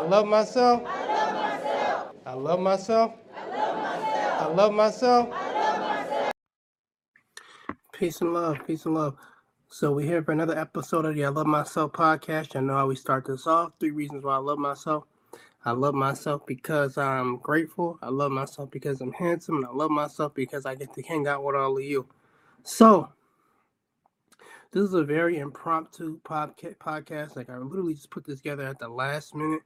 I love myself. I love myself. I love myself. Peace and love. Peace and love. So we're here for another episode of the I Love Myself podcast. I know how we start this off. Three reasons why I love myself. I love myself because I'm grateful. I love myself because I'm handsome. And I love myself because I get to hang out with all of you. So this is a very impromptu podcast. Like I literally just put this together at the last minute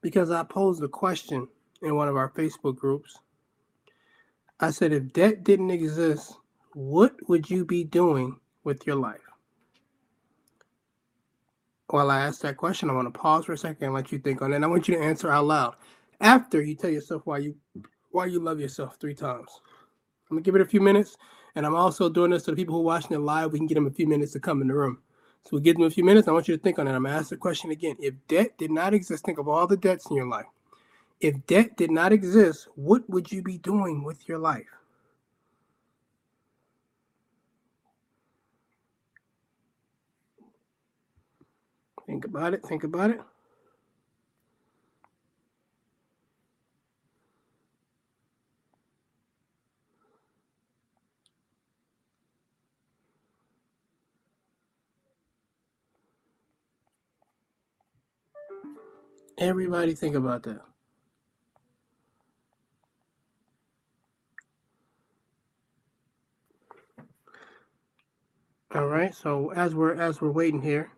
because I posed a question in one of our Facebook groups. I said, if debt didn't exist, what would you be doing with your life? While I ask that question, I want to pause for a second and let you think on it. And I want you to answer out loud after you tell yourself why you why you love yourself three times. I'm gonna give it a few minutes, and I'm also doing this so the people who are watching it live, we can get them a few minutes to come in the room. So we'll give them a few minutes. I want you to think on it. I'm gonna ask the question again. If debt did not exist, think of all the debts in your life. If debt did not exist, what would you be doing with your life? Think about it. Think about it. Everybody think about that. All right, so as we're as we're waiting here,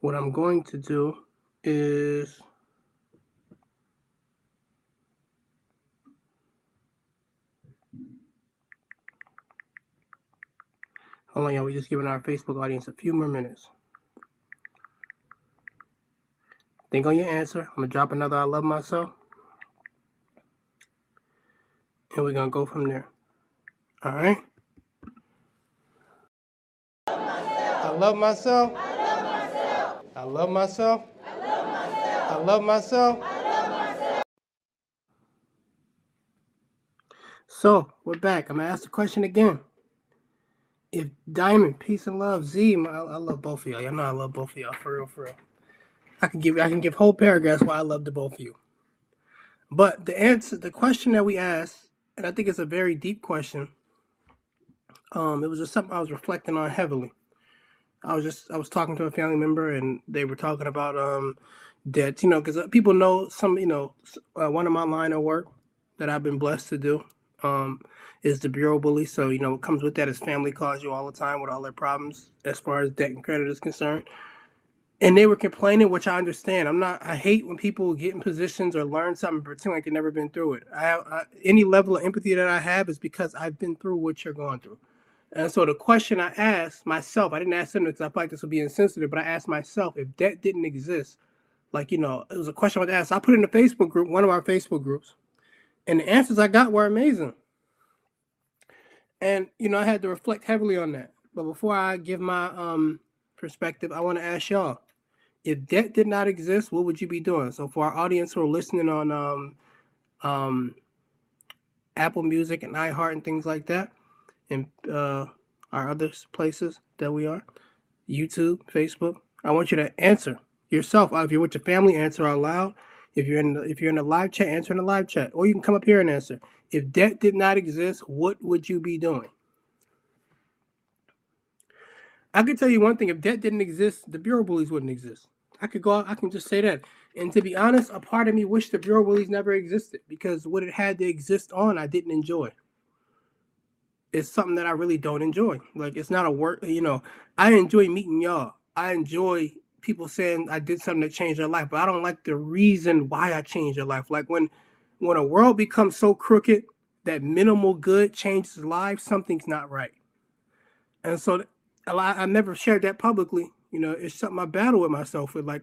what I'm going to do is Hold on, y'all. We're just giving our Facebook audience a few more minutes. Think on your answer. I'm gonna drop another I love myself. And we're gonna go from there. All right. I love myself. I love myself. I love myself. I love myself. So we're back. I'm gonna ask the question again. If Diamond, peace and love, Z, I, I love both of y'all. Y'all know I love both of y'all for real, for real. I can give I can give whole paragraphs why I love the both of you. But the answer, the question that we asked, and I think it's a very deep question. Um, it was just something I was reflecting on heavily. I was just I was talking to a family member, and they were talking about um debt. You know, because uh, people know some. You know, uh, one of my line of work that I've been blessed to do um is the bureau bully. So you know, what comes with that is family calls you all the time with all their problems as far as debt and credit is concerned and they were complaining, which I understand. I'm not. I hate when people get in positions or learn something, pretend like they've never been through it. I, I, any level of empathy that I have is because I've been through what you're going through. And so the question I asked myself, I didn't ask them because I felt like this would be insensitive, but I asked myself if debt didn't exist, like you know, it was a question I was asked. I put in a Facebook group, one of our Facebook groups, and the answers I got were amazing. And you know, I had to reflect heavily on that. But before I give my um perspective, I want to ask y'all if debt did not exist, what would you be doing? So for our audience who are listening on um, um, Apple Music and iHeart and things like that, and uh, our other places that we are, YouTube, Facebook, I want you to answer yourself. If you're with your family, answer out loud. If you're in the, if you're in the live chat, answer in the live chat, or you can come up here and answer. If debt did not exist, what would you be doing? I can tell you one thing: if debt didn't exist, the bureau bullies wouldn't exist. I could go. I can just say that. And to be honest, a part of me wished the bureau bullies never existed because what it had to exist on, I didn't enjoy. It's something that I really don't enjoy. Like it's not a work. You know, I enjoy meeting y'all. I enjoy people saying I did something that changed their life, but I don't like the reason why I changed their life. Like when when a world becomes so crooked that minimal good changes lives, something's not right. And so a lot. I never shared that publicly you know, it's something I battle with myself with. Like,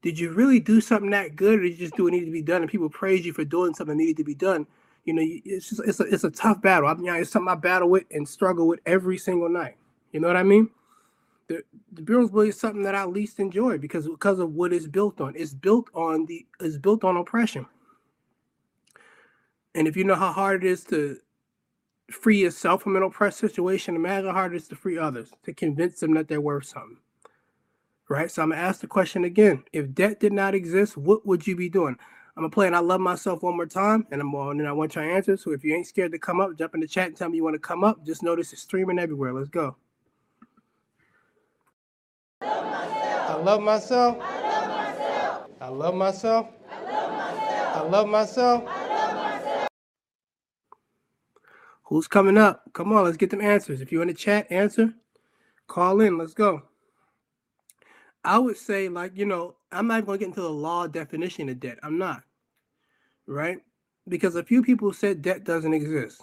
did you really do something that good, or did you just do what needed to be done? And people praise you for doing something that needed to be done. You know, it's just it's a it's a tough battle. I mean, it's something I battle with and struggle with every single night. You know what I mean? The the Bureau's is something that I least enjoy because because of what it's built on. It's built on the it's built on oppression. And if you know how hard it is to free yourself from an oppressed situation, imagine how hard it is to free others, to convince them that they're worth something. Right? So I'm gonna ask the question again. If debt did not exist, what would you be doing? I'm gonna play and I love myself one more time, and I'm on and I want your answer. So if you ain't scared to come up, jump in the chat and tell me you want to come up. Just notice it's streaming everywhere. Let's go. I love myself. I love myself. I love myself. I love myself. I love myself. I love myself. Who's coming up? Come on, let's get them answers. If you're in the chat, answer. Call in. Let's go. I would say, like, you know, I'm not going to get into the law definition of debt. I'm not. Right? Because a few people said debt doesn't exist.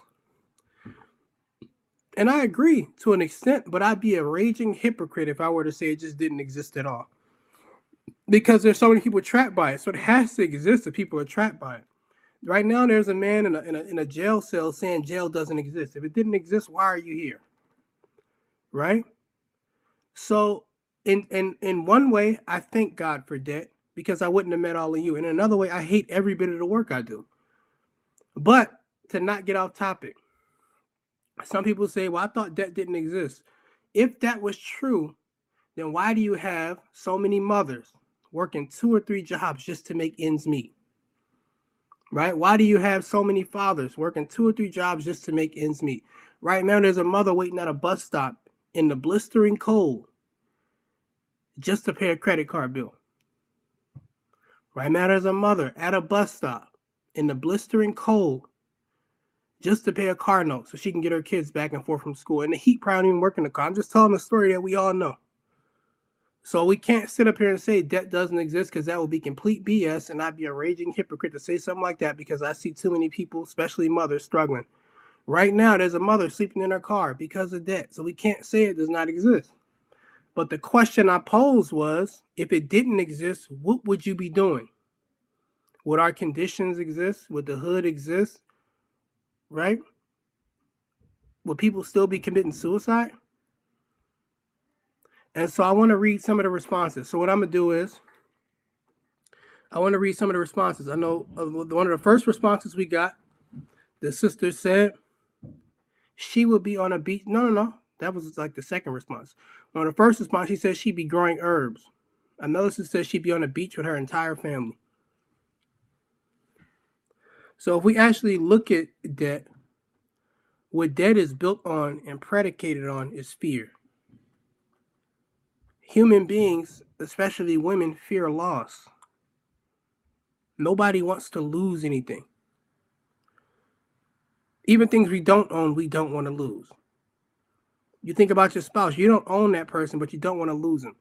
And I agree to an extent, but I'd be a raging hypocrite if I were to say it just didn't exist at all. Because there's so many people trapped by it. So it has to exist if people are trapped by it. Right now, there's a man in a, in a, in a jail cell saying jail doesn't exist. If it didn't exist, why are you here? Right? So in in in one way, I thank God for debt because I wouldn't have met all of you. In another way, I hate every bit of the work I do. But to not get off topic, some people say, "Well, I thought debt didn't exist." If that was true, then why do you have so many mothers working two or three jobs just to make ends meet? Right? Why do you have so many fathers working two or three jobs just to make ends meet? Right now, there's a mother waiting at a bus stop in the blistering cold just to pay a credit card bill. Right now, there's a mother at a bus stop in the blistering cold just to pay a car note so she can get her kids back and forth from school. And the heat probably even work in the car. I'm just telling the story that we all know. So we can't sit up here and say debt doesn't exist because that would be complete BS and I'd be a raging hypocrite to say something like that because I see too many people, especially mothers, struggling. Right now, there's a mother sleeping in her car because of debt. So we can't say it does not exist. But the question I posed was if it didn't exist, what would you be doing? Would our conditions exist? Would the hood exist? Right? Would people still be committing suicide? And so I want to read some of the responses. So what I'm going to do is I want to read some of the responses. I know uh, one of the first responses we got, the sister said she would be on a beach. No, no, no. That was like the second response. On the first response, she said she'd be growing herbs. Another sister said she'd be on the beach with her entire family. So if we actually look at debt, what debt is built on and predicated on is fear. Human beings, especially women, fear loss. Nobody wants to lose anything. Even things we don't own, we don't want to lose. You think about your spouse. You don't own that person, but you don't want to lose them,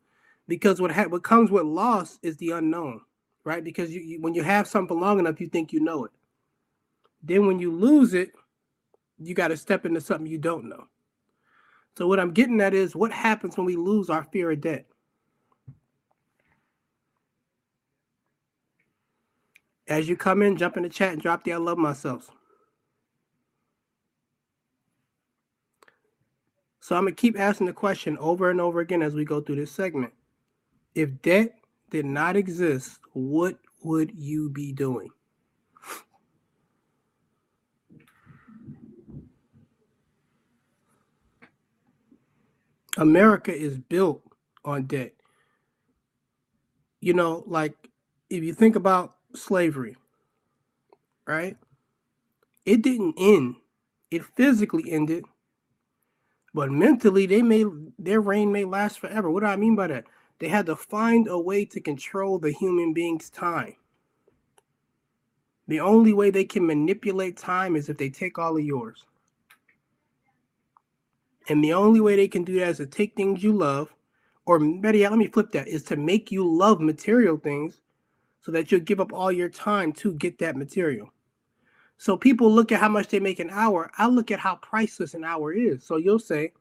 because what ha- what comes with loss is the unknown, right? Because you, you when you have something long enough, you think you know it. Then when you lose it, you got to step into something you don't know. So what I'm getting at is what happens when we lose our fear of debt. As you come in, jump in the chat and drop the I love myself. So I'm going to keep asking the question over and over again as we go through this segment. If debt did not exist, what would you be doing? America is built on debt. You know, like if you think about slavery, right? It didn't end, it physically ended but mentally, they may their reign may last forever. What do I mean by that? They had to find a way to control the human being's time. The only way they can manipulate time is if they take all of yours. And the only way they can do that is to take things you love, or better yet, let me flip that, is to make you love material things so that you'll give up all your time to get that material. So people look at how much they make an hour. I look at how priceless an hour is. So you'll say,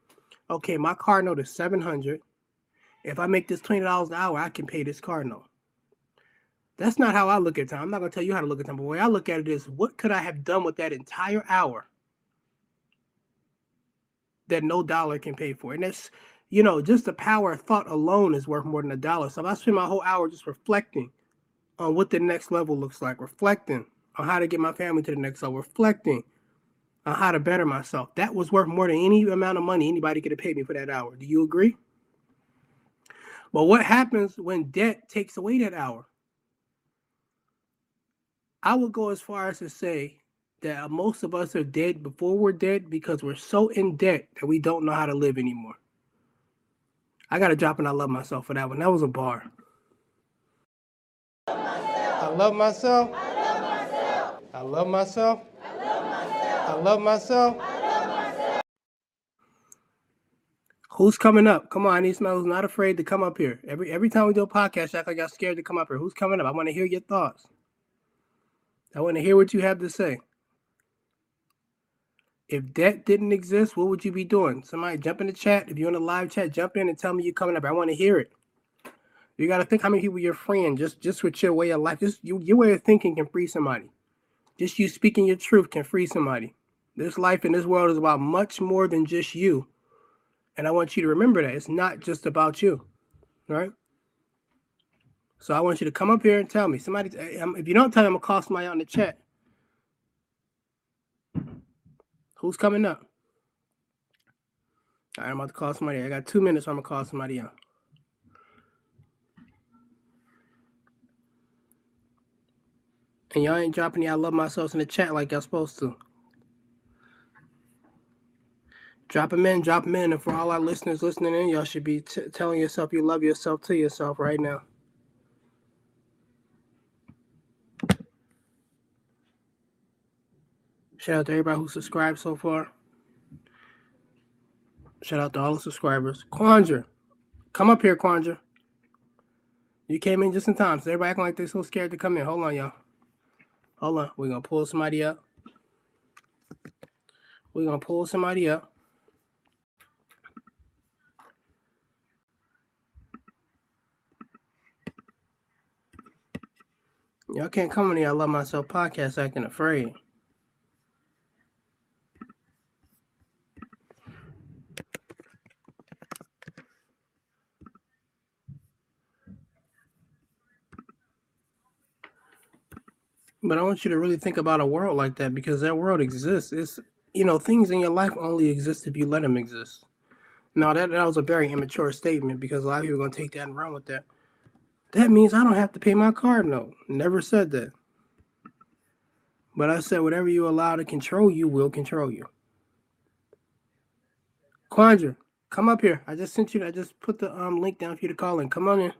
okay, my car note is 700. If I make this $20 an hour, I can pay this car note. That's not how I look at time. I'm not going to tell you how to look at time. But the way I look at it is, what could I have done with that entire hour that no dollar can pay for? And that's, you know, just the power of thought alone is worth more than a dollar. So if I spend my whole hour just reflecting on what the next level looks like, reflecting on how to get my family to the next level, reflecting on how to better myself. That was worth more than any amount of money anybody could have paid me for that hour. Do you agree? But what happens when debt takes away that hour? I would go as far as to say that most of us are dead before we're dead because we're so in debt that we don't know how to live anymore. I got to drop and I love myself for that one. That was a bar. I love myself. I love myself. I love myself. I love myself. I love myself. Who's coming up? Come on, I need who's not afraid to come up here. Every every time we do a podcast, act like y'all scared to come up here. Who's coming up? I want to hear your thoughts. I want to hear what you have to say. If debt didn't exist, what would you be doing? Somebody jump in the chat. If you're in the live chat, jump in and tell me you're coming up. I want to hear it. You got to think how many people your friend just just with your way of life, just you, your way of thinking can free somebody. Just you speaking your truth can free somebody. This life in this world is about much more than just you. And I want you to remember that it's not just about you, right? So I want you to come up here and tell me. Somebody, eh, if you don't tell me, I'm gonna call somebody out in the chat. Who's coming up? All right, I'm about to call somebody. I got two minutes. So I'm gonna call somebody out. And y'all ain't dropping the I love myself in the chat like y'all supposed to. Drop them in, drop them in. And for all our listeners listening in, y'all should be t- telling yourself you love yourself to yourself right now. Shout out to everybody who subscribed so far. Shout out to all the subscribers. Quandra, come up here, Quandra. You came in just in time. So everybody acting like they're so scared to come in. Hold on, y'all. Hold on. We're gonna pull somebody up. We're gonna pull somebody up. Y'all can't come in here. I love myself podcast acting afraid. But I want you to really think about a world like that because that world exists. It's you know things in your life only exist if you let them exist. Now that that was a very immature statement because a lot of people are gonna take that and run with that. That means I don't have to pay my card note. Never said that. But I said whatever you allow to control you will control you. Quandra, come up here. I just sent you. I just put the um link down for you to call in. Come on in.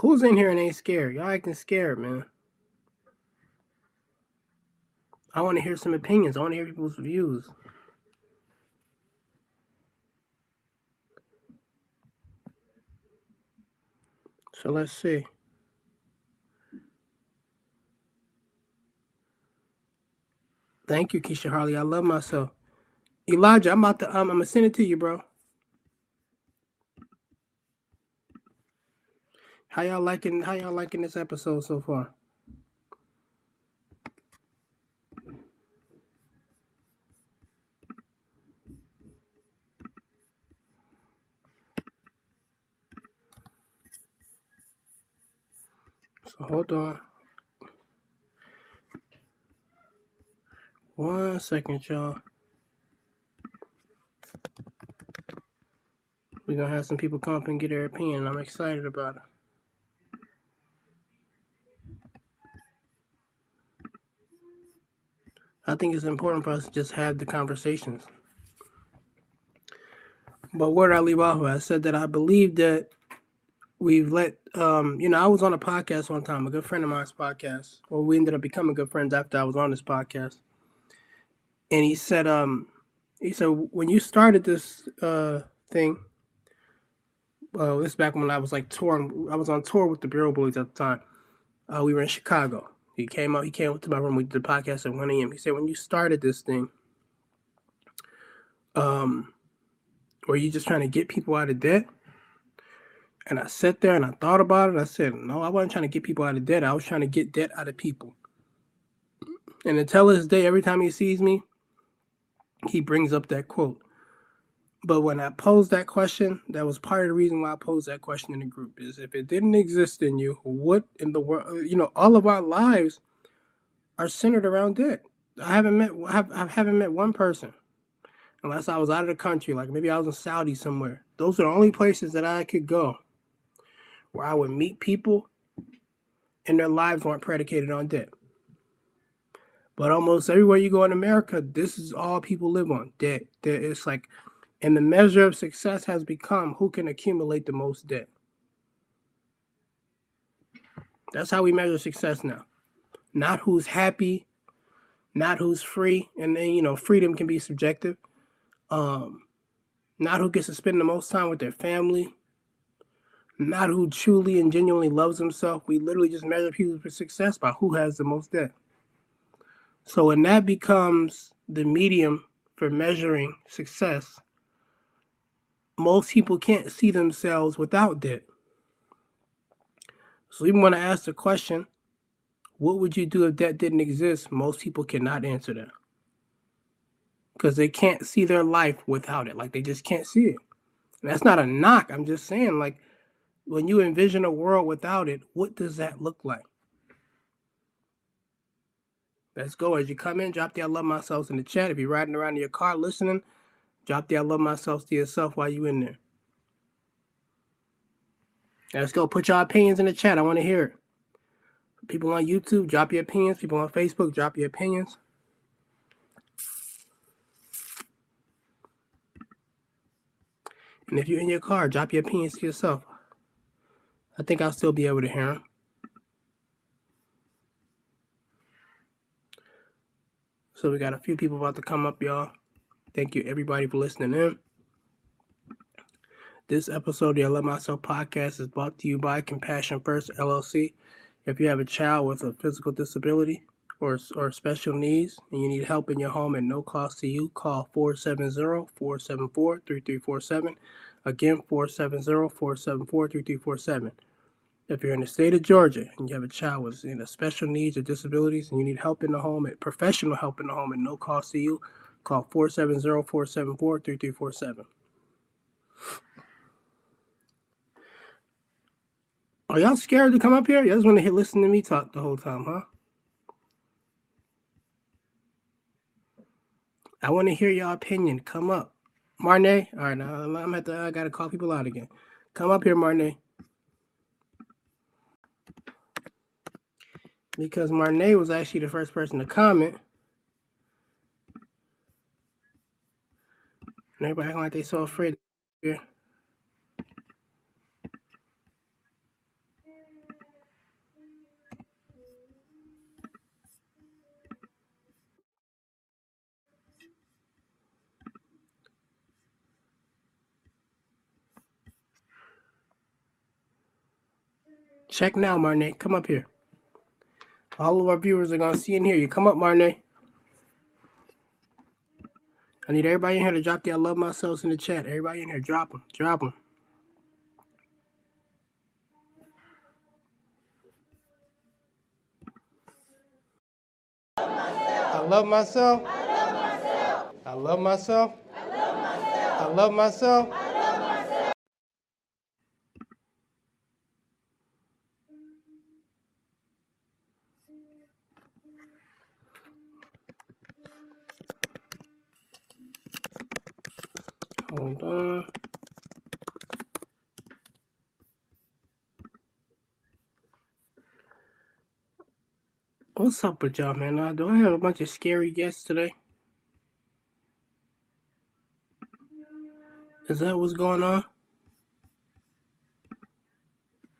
Who's in here and ain't scared? Y'all acting scared, man. I want to hear some opinions. I want to hear people's views. So let's see. Thank you, Keisha Harley. I love myself. Elijah, I'm about to um, I'm gonna send it to you, bro. How y'all liking how y'all liking this episode so far? So hold on. One second, y'all. We're gonna have some people come up and get their opinion. I'm excited about it. I think it's important for us to just have the conversations. But where did I leave off? I said that I believe that we've let um, you know, I was on a podcast one time, a good friend of mine's podcast. Well, we ended up becoming good friends after I was on this podcast. And he said, um, he said, when you started this uh thing, well, this back when I was like touring, I was on tour with the Bureau Bullies at the time. Uh, we were in Chicago. He came out, he came to my room, we did the podcast at 1 a.m. He said, when you started this thing, um, were you just trying to get people out of debt? And I sat there and I thought about it. I said, no, I wasn't trying to get people out of debt. I was trying to get debt out of people. And until this day, every time he sees me, he brings up that quote. But when I posed that question, that was part of the reason why I posed that question in the group is if it didn't exist in you, what in the world, uh, you know, all of our lives are centered around debt. I haven't met I haven't met one person. unless I was out of the country, like maybe I was in Saudi somewhere. Those are the only places that I could go where I would meet people and their lives weren't predicated on debt. But almost everywhere you go in America, this is all people live on debt. Debt. It's like, and the measure of success has become who can accumulate the most debt. That's how we measure success now. Not who's happy, not who's free, and then you know, freedom can be subjective. Um, not who gets to spend the most time with their family, not who truly and genuinely loves himself. We literally just measure people for success by who has the most debt. So when that becomes the medium for measuring success, most people can't see themselves without debt. So even when I ask the question, what would you do if debt didn't exist? Most people cannot answer that. Because they can't see their life without it. Like they just can't see it. And that's not a knock. I'm just saying, like, when you envision a world without it, what does that look like? Let's go. As you come in, drop the I love myself in the chat. If you're riding around in your car listening, drop the I love myself to yourself while you in there. Let's go. Put your opinions in the chat. I want to hear it. People on YouTube, drop your opinions. People on Facebook, drop your opinions. And if you're in your car, drop your opinions to yourself. I think I'll still be able to hear them. So we got a few people about to come up, y'all. Thank you everybody for listening in. This episode of the I Love Myself podcast is brought to you by Compassion First LLC. If you have a child with a physical disability or, or special needs and you need help in your home at no cost to you, call 470 474 3347. Again, 470 474 3347. If you're in the state of Georgia and you have a child with you know, special needs or disabilities and you need help in the home, at professional help in the home at no cost to you, call 470-474-3347. Are y'all scared to come up here? Y'all just want to listen to me talk the whole time, huh? I want to hear your opinion. Come up. Marnay. All right, now I'm at the I gotta call people out again. Come up here, Marnay. because Marnay was actually the first person to comment. Everybody acting like they so afraid. Yeah. Check now, Marnay. Come up here. All of our viewers are gonna see and hear you. Come up, Marnay. I need everybody in here to drop the I love myself in the chat. Everybody in here, drop them. Drop them. I love myself. I love myself. I love myself. I love myself. I love myself. Hold on. What's up with y'all, man? Uh, do I have a bunch of scary guests today? Is that what's going on?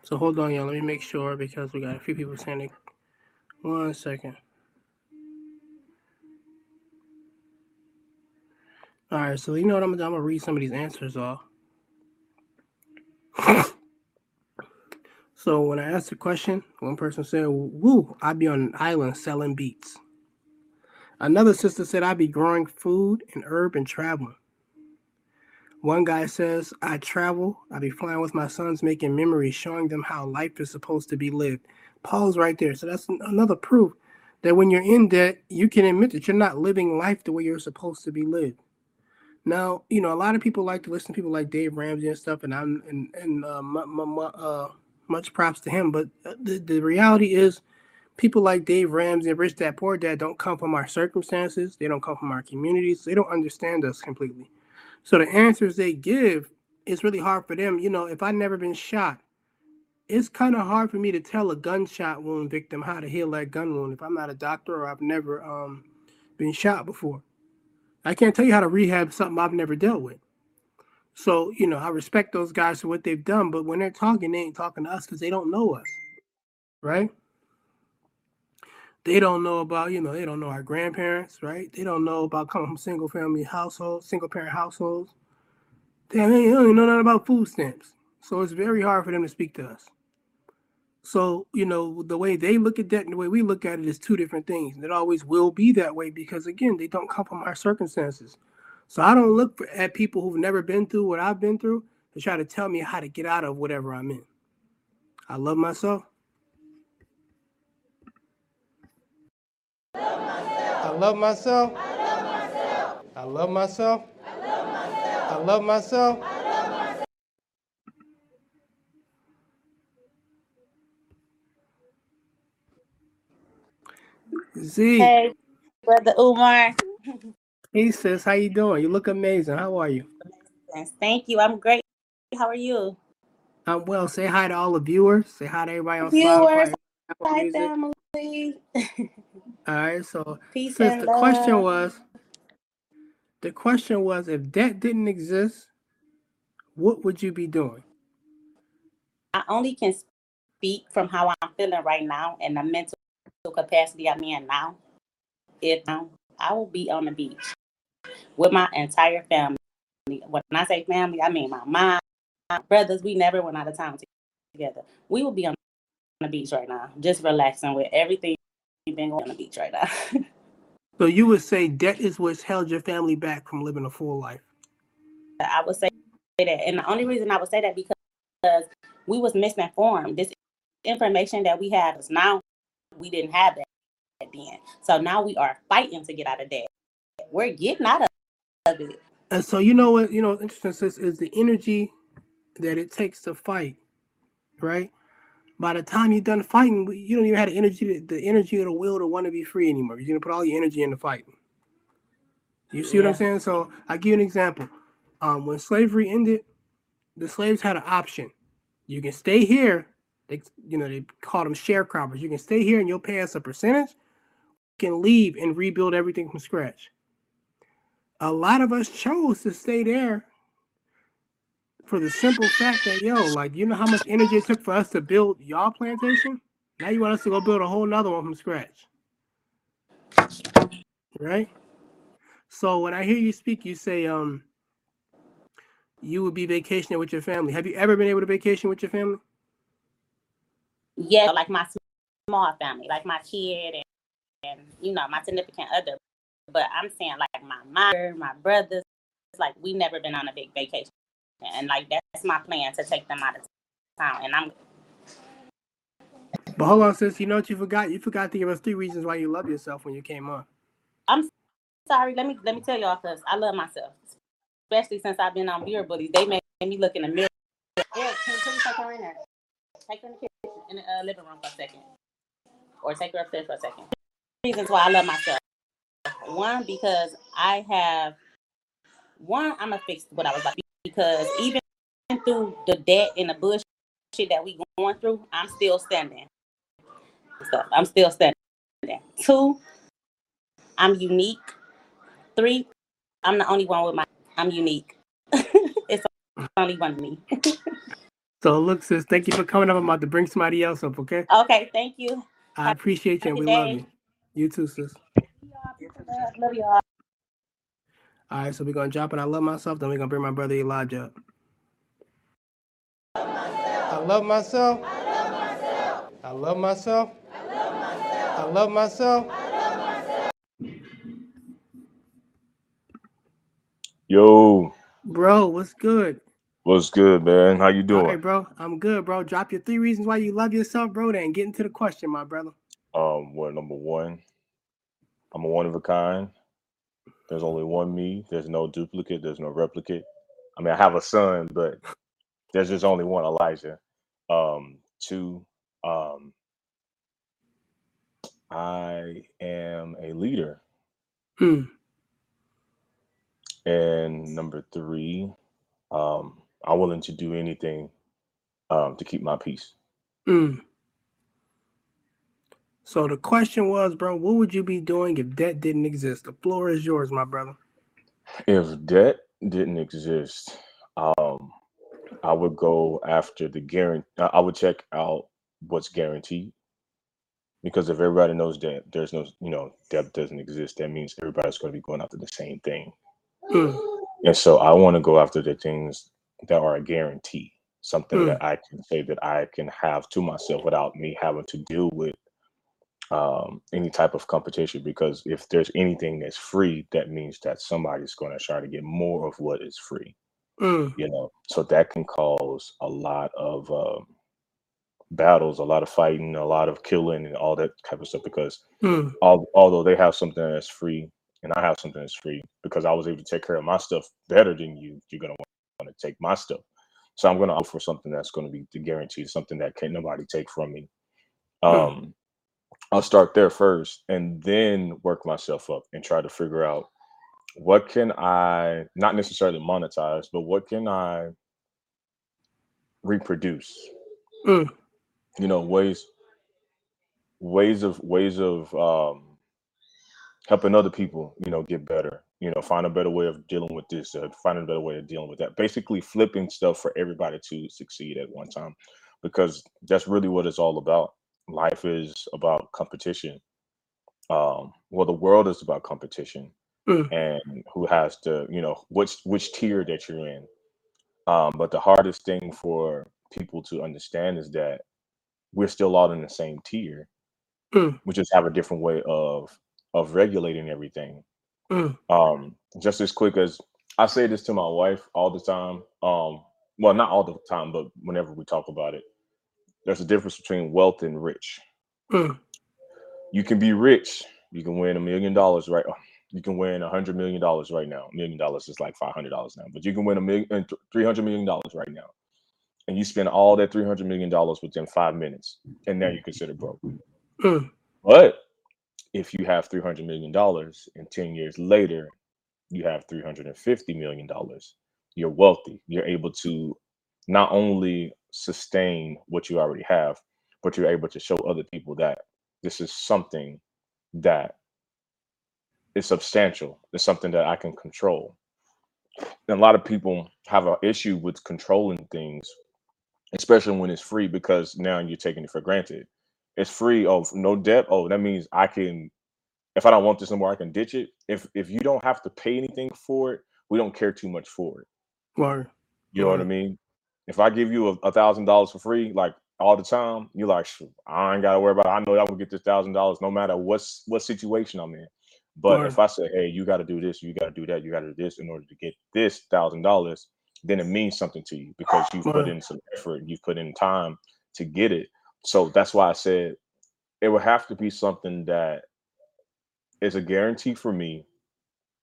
So hold on, y'all. Let me make sure because we got a few people it. One second. All right, so you know what I'm gonna do? I'm gonna read some of these answers off. So when I asked the question, one person said, "Woo, I'd be on an island selling beats." Another sister said, "I'd be growing food and herb and traveling." One guy says, "I travel. I'd be flying with my sons, making memories, showing them how life is supposed to be lived." Pause right there. So that's another proof that when you're in debt, you can admit that you're not living life the way you're supposed to be lived. Now, you know, a lot of people like to listen to people like Dave Ramsey and stuff, and I'm and and uh, uh, much props to him. But uh, the the reality is, people like Dave Ramsey and Rich Dad Poor Dad don't come from our circumstances. They don't come from our communities. They don't understand us completely. So the answers they give, it's really hard for them. You know, if I never been shot, it's kind of hard for me to tell a gunshot wound victim how to heal that gun wound if I'm not a doctor or I've never um, been shot before. I can't tell you how to rehab something I've never dealt with. So, you know, I respect those guys for what they've done, but when they're talking, they ain't talking to us because they don't know us, right? They don't know about, you know, they don't know our grandparents, right? They don't know about coming from single family households, single parent households. Damn, they don't even know nothing about food stamps. So it's very hard for them to speak to us. So, you know, the way they look at that and the way we look at it is two different things. And it always will be that way because, again, they don't come from our circumstances. So I don't look for, at people who've never been through what I've been through to try to tell me how to get out of whatever I'm in. I love myself. I love myself. I love myself. I love myself. Z. Hey, brother Umar. Hey sis, how you doing? You look amazing. How are you? Yes, Thank you. I'm great. How are you? I'm well. Say hi to all the viewers. Say hi to everybody on Viewers. Hi, family. All right. So, Peace the question was, the question was, if debt didn't exist, what would you be doing? I only can speak from how I'm feeling right now and the mental capacity I'm in now. If um, I will be on the beach with my entire family. When I say family, I mean my mom, my brothers. We never went out of town together. We will be on the beach right now, just relaxing with everything you've been going on the beach right now. So you would say debt is what's held your family back from living a full life. I would say that, and the only reason I would say that because we was misinformed. This information that we have is now we didn't have that then. So now we are fighting to get out of We're getting out of it. And so you know what you know interesting sis is the energy that it takes to fight, right? By the time you're done fighting, you don't even have the energy, the energy or the will to want to be free anymore. You're gonna put all your energy into fighting. You see what I'm saying? So I give you an example. Um, when slavery ended, the slaves had an option. You can stay here. They, you know, they called them sharecroppers. You can stay here and you'll pay us a percentage. You can leave and rebuild everything from scratch. A lot of us chose to stay there for the simple fact that yo, like you know how much energy it took for us to build y'all plantation? Now you want us to go build a whole nother one from scratch. Right? So when I hear you speak, you say um you would be vacationing with your family. Have you ever been able to vacation with your family? Yeah, like my small family, like my kid and, and you know, my significant other. But I'm saying like my mother, my brothers, it's like we never been on a big vacation. And like that's my plan to take them out of town. And I'm But hold on, sis, you know what you forgot? You forgot to give us three reasons why you love yourself when you came on. I'm sorry. Let me let me tell y'all because I love myself, especially since I've been on Bureau Bullies. They made me look in the mirror. Yeah, can, can you take her in there? Take her in the kitchen, in the uh, living room for a second, or take her upstairs for a second. Reasons why I love myself. One because I have one. I'm gonna fix what I was like because even through the debt and the bullshit that we going through, I'm still standing. So I'm still standing. Two, I'm unique. Three, I'm the only one with my. I'm unique. it's only one of me. So look, sis, thank you for coming up. I'm about to bring somebody else up, okay? Okay, thank you. I appreciate you and we love you. You too, sis. Love, love y'all. All right, so we're gonna drop it. I love myself, then we're gonna bring my brother Elijah up. I love myself. I love myself. I love myself. Yo, Bro, what's good? what's good, man? How you All doing? right, bro. I'm good, bro. Drop your three reasons why you love yourself, bro, then get into the question, my brother. Um, well, number one, I'm a one of a kind. There's only one me. There's no duplicate. There's no replicate. I mean, I have a son, but there's just only one Elijah. Um, two, um, I am a leader. Mm. And number three, um, I'm willing to do anything um, to keep my peace. Mm. So the question was, bro, what would you be doing if debt didn't exist? The floor is yours, my brother. If debt didn't exist, um, I would go after the guarantee. I would check out what's guaranteed. Because if everybody knows that there's no, you know, debt doesn't exist, that means everybody's going to be going after the same thing. Mm. And so I want to go after the things that are a guarantee, something Mm. that I can say that I can have to myself without me having to deal with um, any type of competition. Because if there's anything that's free, that means that somebody's going to try to get more of what is free, Mm. you know. So that can cause a lot of um, battles, a lot of fighting, a lot of killing, and all that type of stuff. Because Mm. al- although they have something that's free and I have something that's free because I was able to take care of my stuff better than you, you're gonna want to take my stuff. So I'm gonna offer something that's gonna be the guaranteed, something that can't nobody take from me. Mm. I'll start there first and then work myself up and try to figure out what can I not necessarily monetize, but what can I reproduce? Mm. You know, ways ways of ways of um helping other people, you know, get better. You know, find a better way of dealing with this, uh, find a better way of dealing with that. Basically, flipping stuff for everybody to succeed at one time, because that's really what it's all about. Life is about competition. Um, well, the world is about competition, Mm. and who has to, you know, which which tier that you're in. Um, but the hardest thing for people to understand is that we're still all in the same tier. Mm. We just have a different way of of regulating everything Mm. um just as quick as i say this to my wife all the time um well not all the time but whenever we talk about it there's a difference between wealth and rich Mm. you can be rich you can win a million dollars right you can win a hundred million dollars right now a million dollars is like five hundred dollars now but you can win a million three hundred million dollars right now and you spend all that 300 million dollars within five minutes and now you're considered broke Mm. but if you have $300 million and and 10 years later, you have $350 million, you're wealthy. You're able to not only sustain what you already have, but you're able to show other people that this is something that is substantial. It's something that I can control. And a lot of people have an issue with controlling things, especially when it's free, because now you're taking it for granted it's free. Oh, no debt. Oh, that means I can, if I don't want this anymore, I can ditch it. If if you don't have to pay anything for it, we don't care too much for it. Word. You know what I mean? If I give you a thousand dollars for free, like all the time, you're like, I ain't gotta worry about it. I know I'm gonna get this thousand dollars no matter what's what situation I'm in. But if I say, hey, you gotta do this, you gotta do that, you gotta do this in order to get this thousand dollars, then it means something to you because you've put in some effort, you've put in time to get it. So that's why I said it would have to be something that is a guarantee for me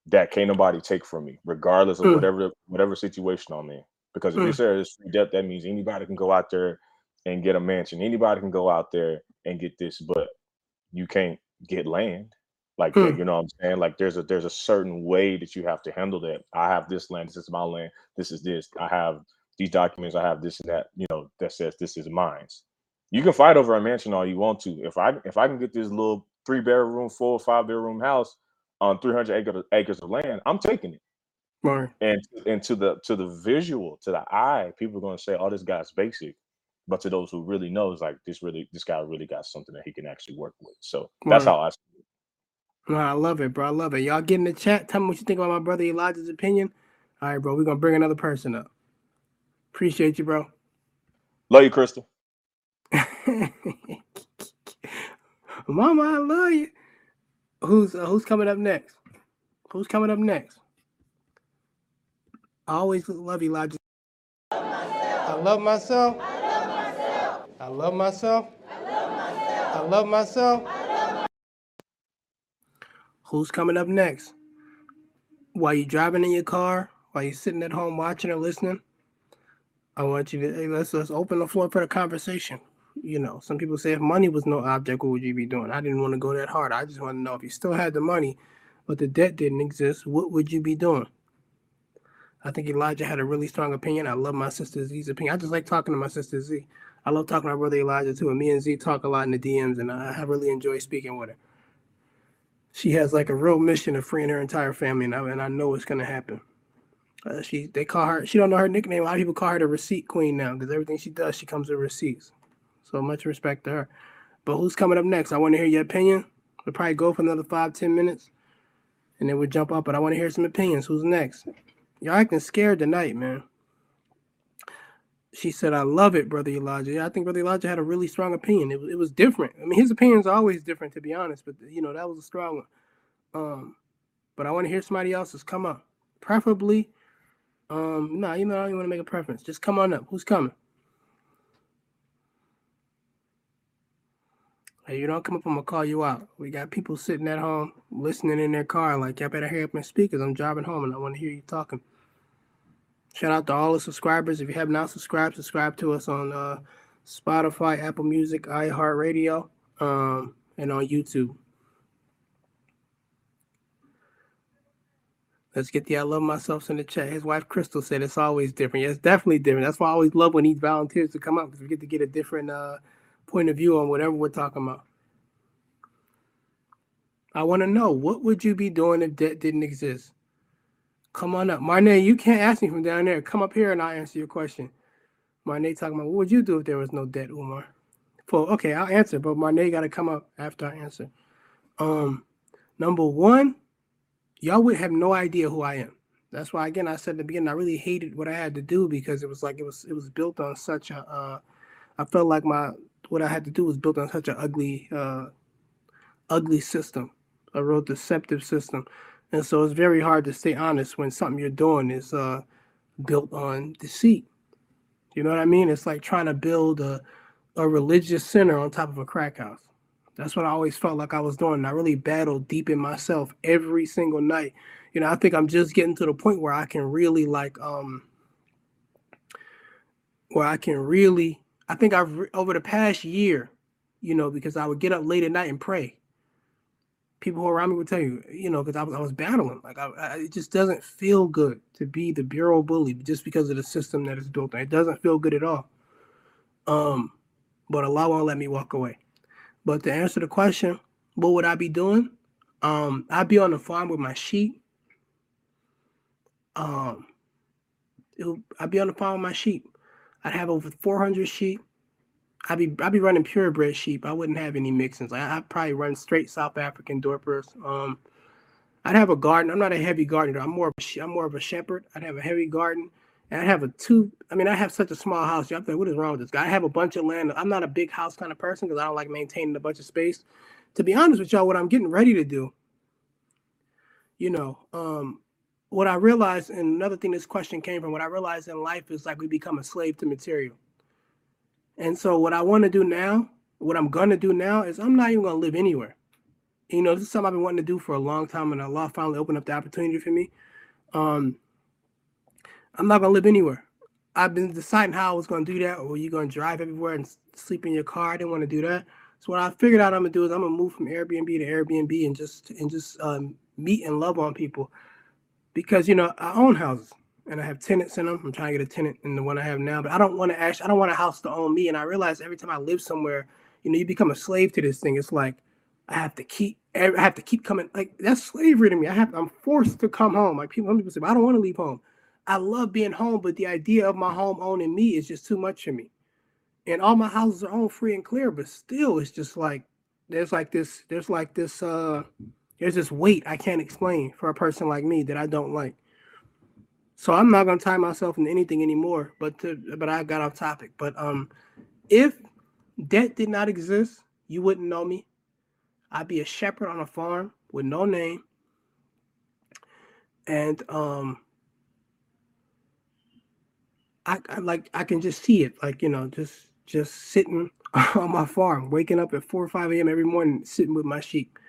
that can't nobody take from me, regardless of Mm. whatever whatever situation I'm in. Because if you Mm. say it's free debt, that means anybody can go out there and get a mansion. Anybody can go out there and get this, but you can't get land like that. Mm. You know what I'm saying? Like there's a there's a certain way that you have to handle that. I have this land, this is my land, this is this. I have these documents, I have this and that, you know, that says this is mine. You can fight over a mansion all you want to. If I if I can get this little three bedroom, four or five bedroom house on 300 acre, acres of land, I'm taking it. Word. And and to the to the visual, to the eye, people are going to say, "Oh, this guy's basic," but to those who really know, it's like this really this guy really got something that he can actually work with. So that's how I. see it. No, I love it, bro. I love it. Y'all get in the chat. Tell me what you think about my brother Elijah's opinion. All right, bro. We're gonna bring another person up. Appreciate you, bro. Love you, Crystal. Mama, I love you. Who's uh, who's coming up next? Who's coming up next? I always love Elijah. I love myself. I love myself. I love myself. Who's coming up next? While you're driving in your car, while you're sitting at home watching or listening, I want you to hey, let's let's open the floor for the conversation. You know, some people say if money was no object, what would you be doing? I didn't want to go that hard. I just want to know if you still had the money, but the debt didn't exist, what would you be doing? I think Elijah had a really strong opinion. I love my sister Z's opinion. I just like talking to my sister Z. I love talking to my brother Elijah too. And me and Z talk a lot in the DMs, and I really enjoy speaking with her. She has like a real mission of freeing her entire family, and I, and I know it's gonna happen. Uh, she they call her. She don't know her nickname. A lot of people call her the receipt queen now because everything she does, she comes with receipts. So much respect to her. But who's coming up next? I want to hear your opinion. We'll probably go for another five, ten minutes, and then we'll jump up. But I want to hear some opinions. Who's next? Y'all acting scared tonight, man. She said, I love it, Brother Elijah. I think Brother Elijah had a really strong opinion. It, it was different. I mean, his opinions are always different, to be honest, but, you know, that was a strong one. Um, but I want to hear somebody else's come up. Preferably, um, no, nah, you know, I don't even want to make a preference. Just come on up. Who's coming? Hey, you don't come up, I'm gonna call you out. We got people sitting at home listening in their car, like y'all better hear up my speakers. I'm driving home and I want to hear you talking. Shout out to all the subscribers. If you have not subscribed, subscribe to us on uh, Spotify, Apple Music, iHeartRadio, um, and on YouTube. Let's get the I love myself in the chat. His wife Crystal said it's always different. Yeah, it's definitely different. That's why I always love when he volunteers to come up because we get to get a different uh, point of view on whatever we're talking about. I want to know what would you be doing if debt didn't exist? Come on up. Marnay, you can't ask me from down there. Come up here and I'll answer your question. Marnay talking about what would you do if there was no debt, Umar? Well, okay, I'll answer, but Marnay got to come up after I answer. Um, number one, y'all would have no idea who I am. That's why, again, I said at the beginning, I really hated what I had to do because it was like it was it was built on such a. Uh, I felt like my what I had to do was built on such an ugly, uh, ugly system, a real deceptive system and so it's very hard to stay honest when something you're doing is uh, built on deceit. You know what I mean? It's like trying to build a, a religious center on top of a crack house. That's what I always felt like I was doing. And I really battled deep in myself every single night. You know, I think I'm just getting to the point where I can really like um where I can really I think I've over the past year, you know, because I would get up late at night and pray people around me would tell you, you know, because I was, I was battling. Like, I, I, it just doesn't feel good to be the bureau bully just because of the system that is built. It doesn't feel good at all. Um, but Allah won't let me walk away. But to answer the question, what would I be doing? Um, I'd be on the farm with my sheep. Um, I'd be on the farm with my sheep. I'd have over 400 sheep. I'd be I'd be running purebred sheep. I wouldn't have any mixins. Like I'd probably run straight South African Dorpers. Um, I'd have a garden. I'm not a heavy gardener. I'm more of a, I'm more of a shepherd. I'd have a heavy garden, and I have a two. I mean, I have such a small house. You're like, what is wrong with this guy? I have a bunch of land. I'm not a big house kind of person because I don't like maintaining a bunch of space. To be honest with y'all, what I'm getting ready to do, you know, um, what I realized, and another thing this question came from, what I realized in life is like we become a slave to material. And so what I want to do now, what I'm gonna do now is I'm not even gonna live anywhere. You know, this is something I've been wanting to do for a long time, and Allah finally opened up the opportunity for me. Um, I'm not gonna live anywhere. I've been deciding how I was gonna do that, or you gonna drive everywhere and sleep in your car. I didn't want to do that. So what I figured out I'm gonna do is I'm gonna move from Airbnb to Airbnb and just and just um, meet and love on people, because you know I own houses and I have tenants in them. I'm trying to get a tenant in the one I have now, but I don't want to actually, I don't want a house to own me. And I realize every time I live somewhere, you know, you become a slave to this thing. It's like I have to keep, I have to keep coming. Like that's slavery to me. I have, I'm forced to come home. Like people, some people say, I don't want to leave home. I love being home, but the idea of my home owning me is just too much for me. And all my houses are owned free and clear, but still, it's just like there's like this, there's like this, uh, there's this weight I can't explain for a person like me that I don't like. So I'm not gonna tie myself into anything anymore. But to, but I got off topic. But um, if debt did not exist, you wouldn't know me. I'd be a shepherd on a farm with no name, and um, I, I like I can just see it, like you know, just just sitting on my farm, waking up at four or five a.m. every morning, sitting with my sheep.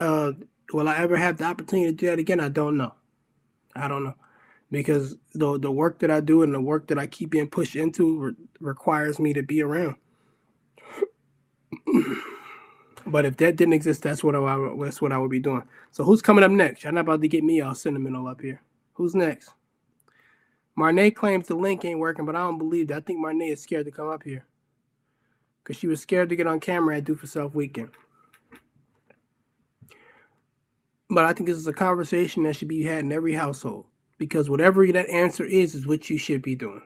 Uh, will I ever have the opportunity to do that again? I don't know. I don't know. because the the work that I do and the work that I keep being pushed into re- requires me to be around. but if that didn't exist, that's what I that's what I would be doing. So who's coming up next? Y'all not about to get me all sentimental up here. Who's next? Marnay claims the link ain't working, but I don't believe that. I think Marnay is scared to come up here because she was scared to get on camera at Do for Self Weekend. But I think this is a conversation that should be had in every household because whatever that answer is, is what you should be doing.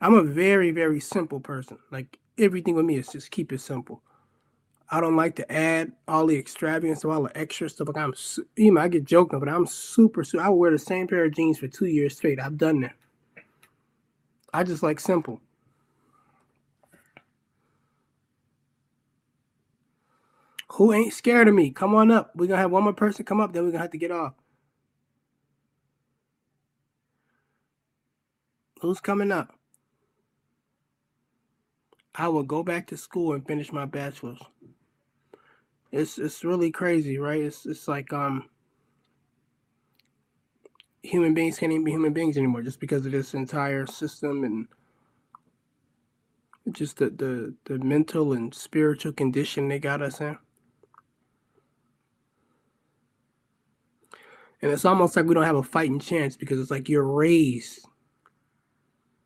I'm a very, very simple person. Like everything with me is just keep it simple. I don't like to add all the extravagance, all the extra stuff. Like I'm, you know, I get joking, but I'm super, super. I wear the same pair of jeans for two years straight. I've done that. I just like simple. Who ain't scared of me? Come on up. We're gonna have one more person come up, then we're gonna have to get off. Who's coming up? I will go back to school and finish my bachelor's. It's it's really crazy, right? It's it's like um human beings can't even be human beings anymore just because of this entire system and just the the, the mental and spiritual condition they got us in. And it's almost like we don't have a fighting chance because it's like you're raised.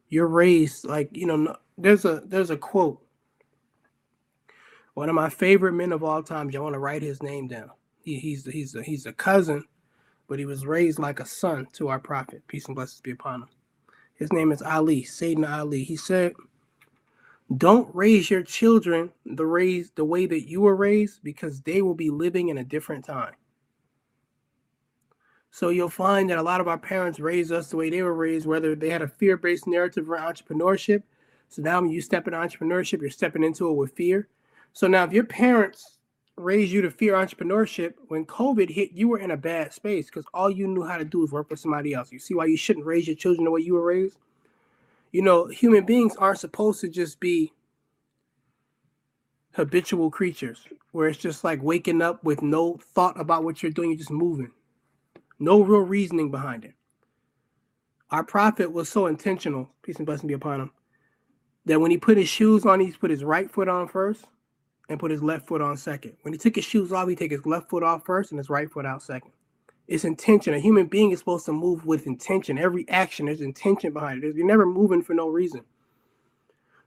You're raised like, you know, there's a there's a quote. One of my favorite men of all time, Y'all want to write his name down. He, he's he's a, he's a cousin, but he was raised like a son to our prophet. Peace and blessings be upon him. His name is Ali, Sayyidina Ali. He said, "Don't raise your children the raise the way that you were raised, because they will be living in a different time." So you'll find that a lot of our parents raised us the way they were raised, whether they had a fear-based narrative around entrepreneurship. So now when you step into entrepreneurship, you're stepping into it with fear. So now if your parents raised you to fear entrepreneurship, when COVID hit, you were in a bad space because all you knew how to do was work with somebody else. You see why you shouldn't raise your children the way you were raised? You know, human beings aren't supposed to just be habitual creatures where it's just like waking up with no thought about what you're doing, you're just moving. No real reasoning behind it. Our prophet was so intentional, peace and blessing be upon him, that when he put his shoes on, he put his right foot on first and put his left foot on second. When he took his shoes off, he take his left foot off first and his right foot out second. It's intention. A human being is supposed to move with intention. Every action, there's intention behind it. You're never moving for no reason.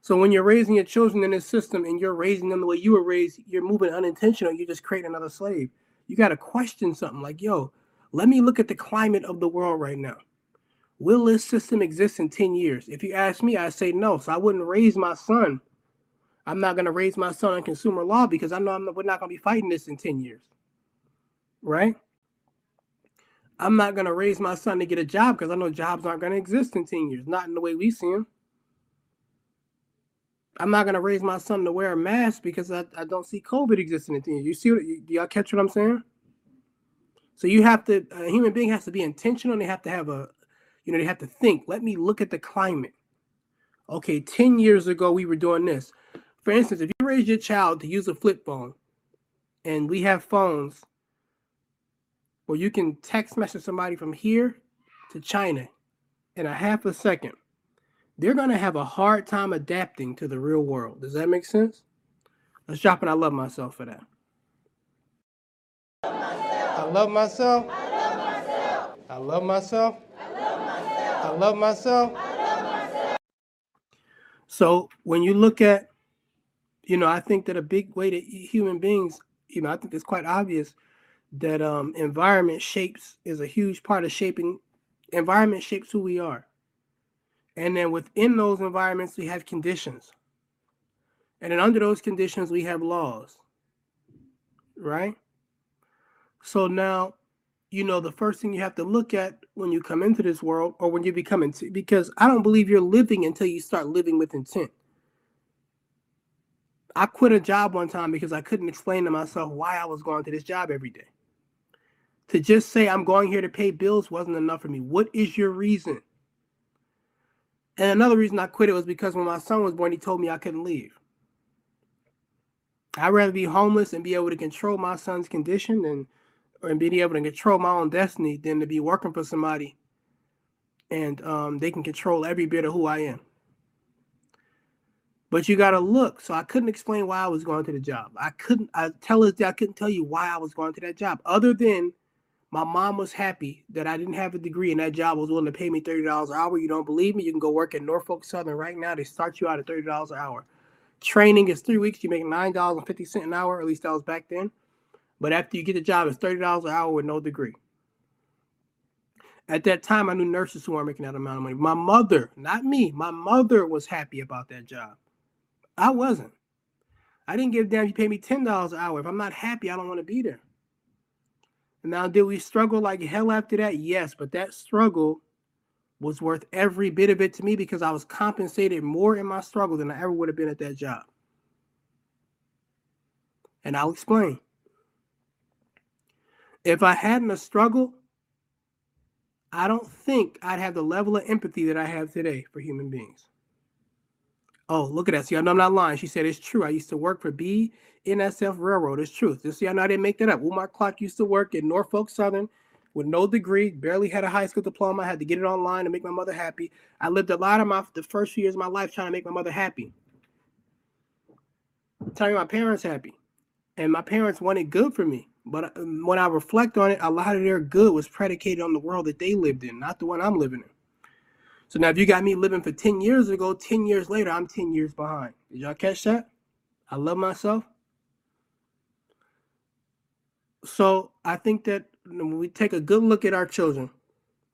So when you're raising your children in this system and you're raising them the way you were raised, you're moving unintentional. You're just creating another slave. You got to question something like, yo, let me look at the climate of the world right now. Will this system exist in 10 years? If you ask me, I say no. So I wouldn't raise my son. I'm not going to raise my son on consumer law because I know I'm not, we're not going to be fighting this in 10 years. Right? I'm not going to raise my son to get a job because I know jobs aren't going to exist in 10 years, not in the way we see them. I'm not going to raise my son to wear a mask because I, I don't see COVID existing in 10 years. You see what, y'all catch what I'm saying? So you have to, a human being has to be intentional. And they have to have a, you know, they have to think. Let me look at the climate. Okay, 10 years ago, we were doing this. For instance, if you raise your child to use a flip phone, and we have phones where you can text message somebody from here to China in a half a second, they're going to have a hard time adapting to the real world. Does that make sense? Let's drop it. I love myself for that. I love myself. I love myself. I love myself. So when you look at, you know, I think that a big way that human beings, you know, I think it's quite obvious that um, environment shapes is a huge part of shaping. Environment shapes who we are, and then within those environments we have conditions, and then under those conditions we have laws, right? So now, you know, the first thing you have to look at when you come into this world or when you become into, because I don't believe you're living until you start living with intent. I quit a job one time because I couldn't explain to myself why I was going to this job every day. To just say I'm going here to pay bills wasn't enough for me. What is your reason? And another reason I quit it was because when my son was born, he told me I couldn't leave. I'd rather be homeless and be able to control my son's condition than and being able to control my own destiny than to be working for somebody and um, they can control every bit of who I am. But you got to look. So I couldn't explain why I was going to the job. I couldn't. I tell us I couldn't tell you why I was going to that job, other than my mom was happy that I didn't have a degree and that job was willing to pay me thirty dollars an hour. You don't believe me? You can go work at Norfolk Southern right now. They start you out at thirty dollars an hour. Training is three weeks. You make nine dollars and fifty cent an hour. At least that was back then. But after you get the job, it's thirty dollars an hour with no degree. At that time, I knew nurses who weren't making that amount of money. My mother, not me, my mother was happy about that job. I wasn't. I didn't give a damn you pay me ten dollars an hour. If I'm not happy, I don't want to be there. Now, did we struggle like hell after that? Yes, but that struggle was worth every bit of it to me because I was compensated more in my struggle than I ever would have been at that job. And I'll explain. If I hadn't a struggle, I don't think I'd have the level of empathy that I have today for human beings. Oh, look at that. See, I'm not lying. She said it's true. I used to work for BNSF Railroad. It's true. Just see, I know I didn't make that up. Umar Clark used to work at Norfolk Southern with no degree, barely had a high school diploma. I had to get it online to make my mother happy. I lived a lot of my the first few years of my life trying to make my mother happy. Telling my parents happy. And my parents wanted good for me. But um, when I reflect on it, a lot of their good was predicated on the world that they lived in, not the one I'm living in. So now, if you got me living for 10 years ago, 10 years later, I'm 10 years behind. Did y'all catch that? I love myself. So I think that when we take a good look at our children,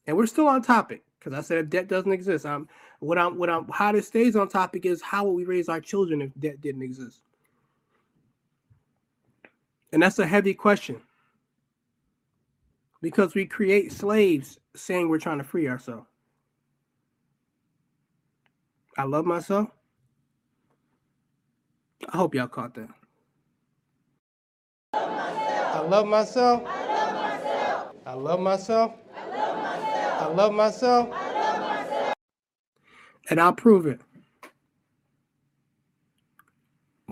and we're still on topic, because I said if debt doesn't exist, I'm what I'm what I'm how this stays on topic is how will we raise our children if debt didn't exist? And that's a heavy question. Because we create slaves saying we're trying to free ourselves. I love myself. I hope y'all caught that. I love myself. I love myself. I love myself. I love myself. And I'll prove it.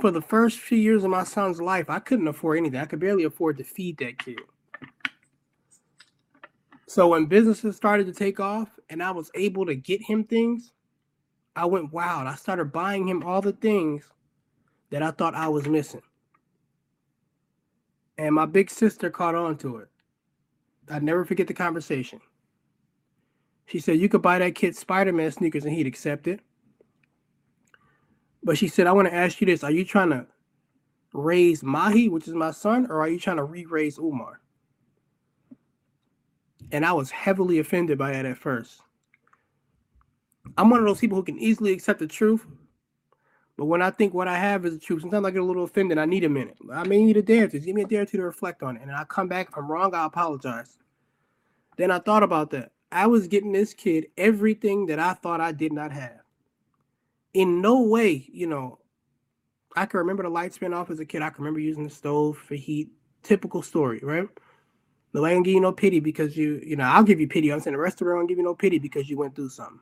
For the first few years of my son's life, I couldn't afford anything. I could barely afford to feed that kid. So when businesses started to take off and I was able to get him things, I went wild. I started buying him all the things that I thought I was missing. And my big sister caught on to it. I'd never forget the conversation. She said, You could buy that kid Spider Man sneakers and he'd accept it. But she said, I want to ask you this Are you trying to raise Mahi, which is my son, or are you trying to re raise Umar? And I was heavily offended by that at first. I'm one of those people who can easily accept the truth. But when I think what I have is the truth, sometimes I get a little offended. I need a minute. I may need a day or two. Give me a day or two to reflect on it. And I come back. If I'm wrong, I apologize. Then I thought about that. I was getting this kid everything that I thought I did not have. In no way, you know, I can remember the lights being off as a kid. I can remember using the stove for heat. Typical story, right? No, I give you no pity because you, you know, I'll give you pity. I'm saying the rest of the world won't give you no pity because you went through something.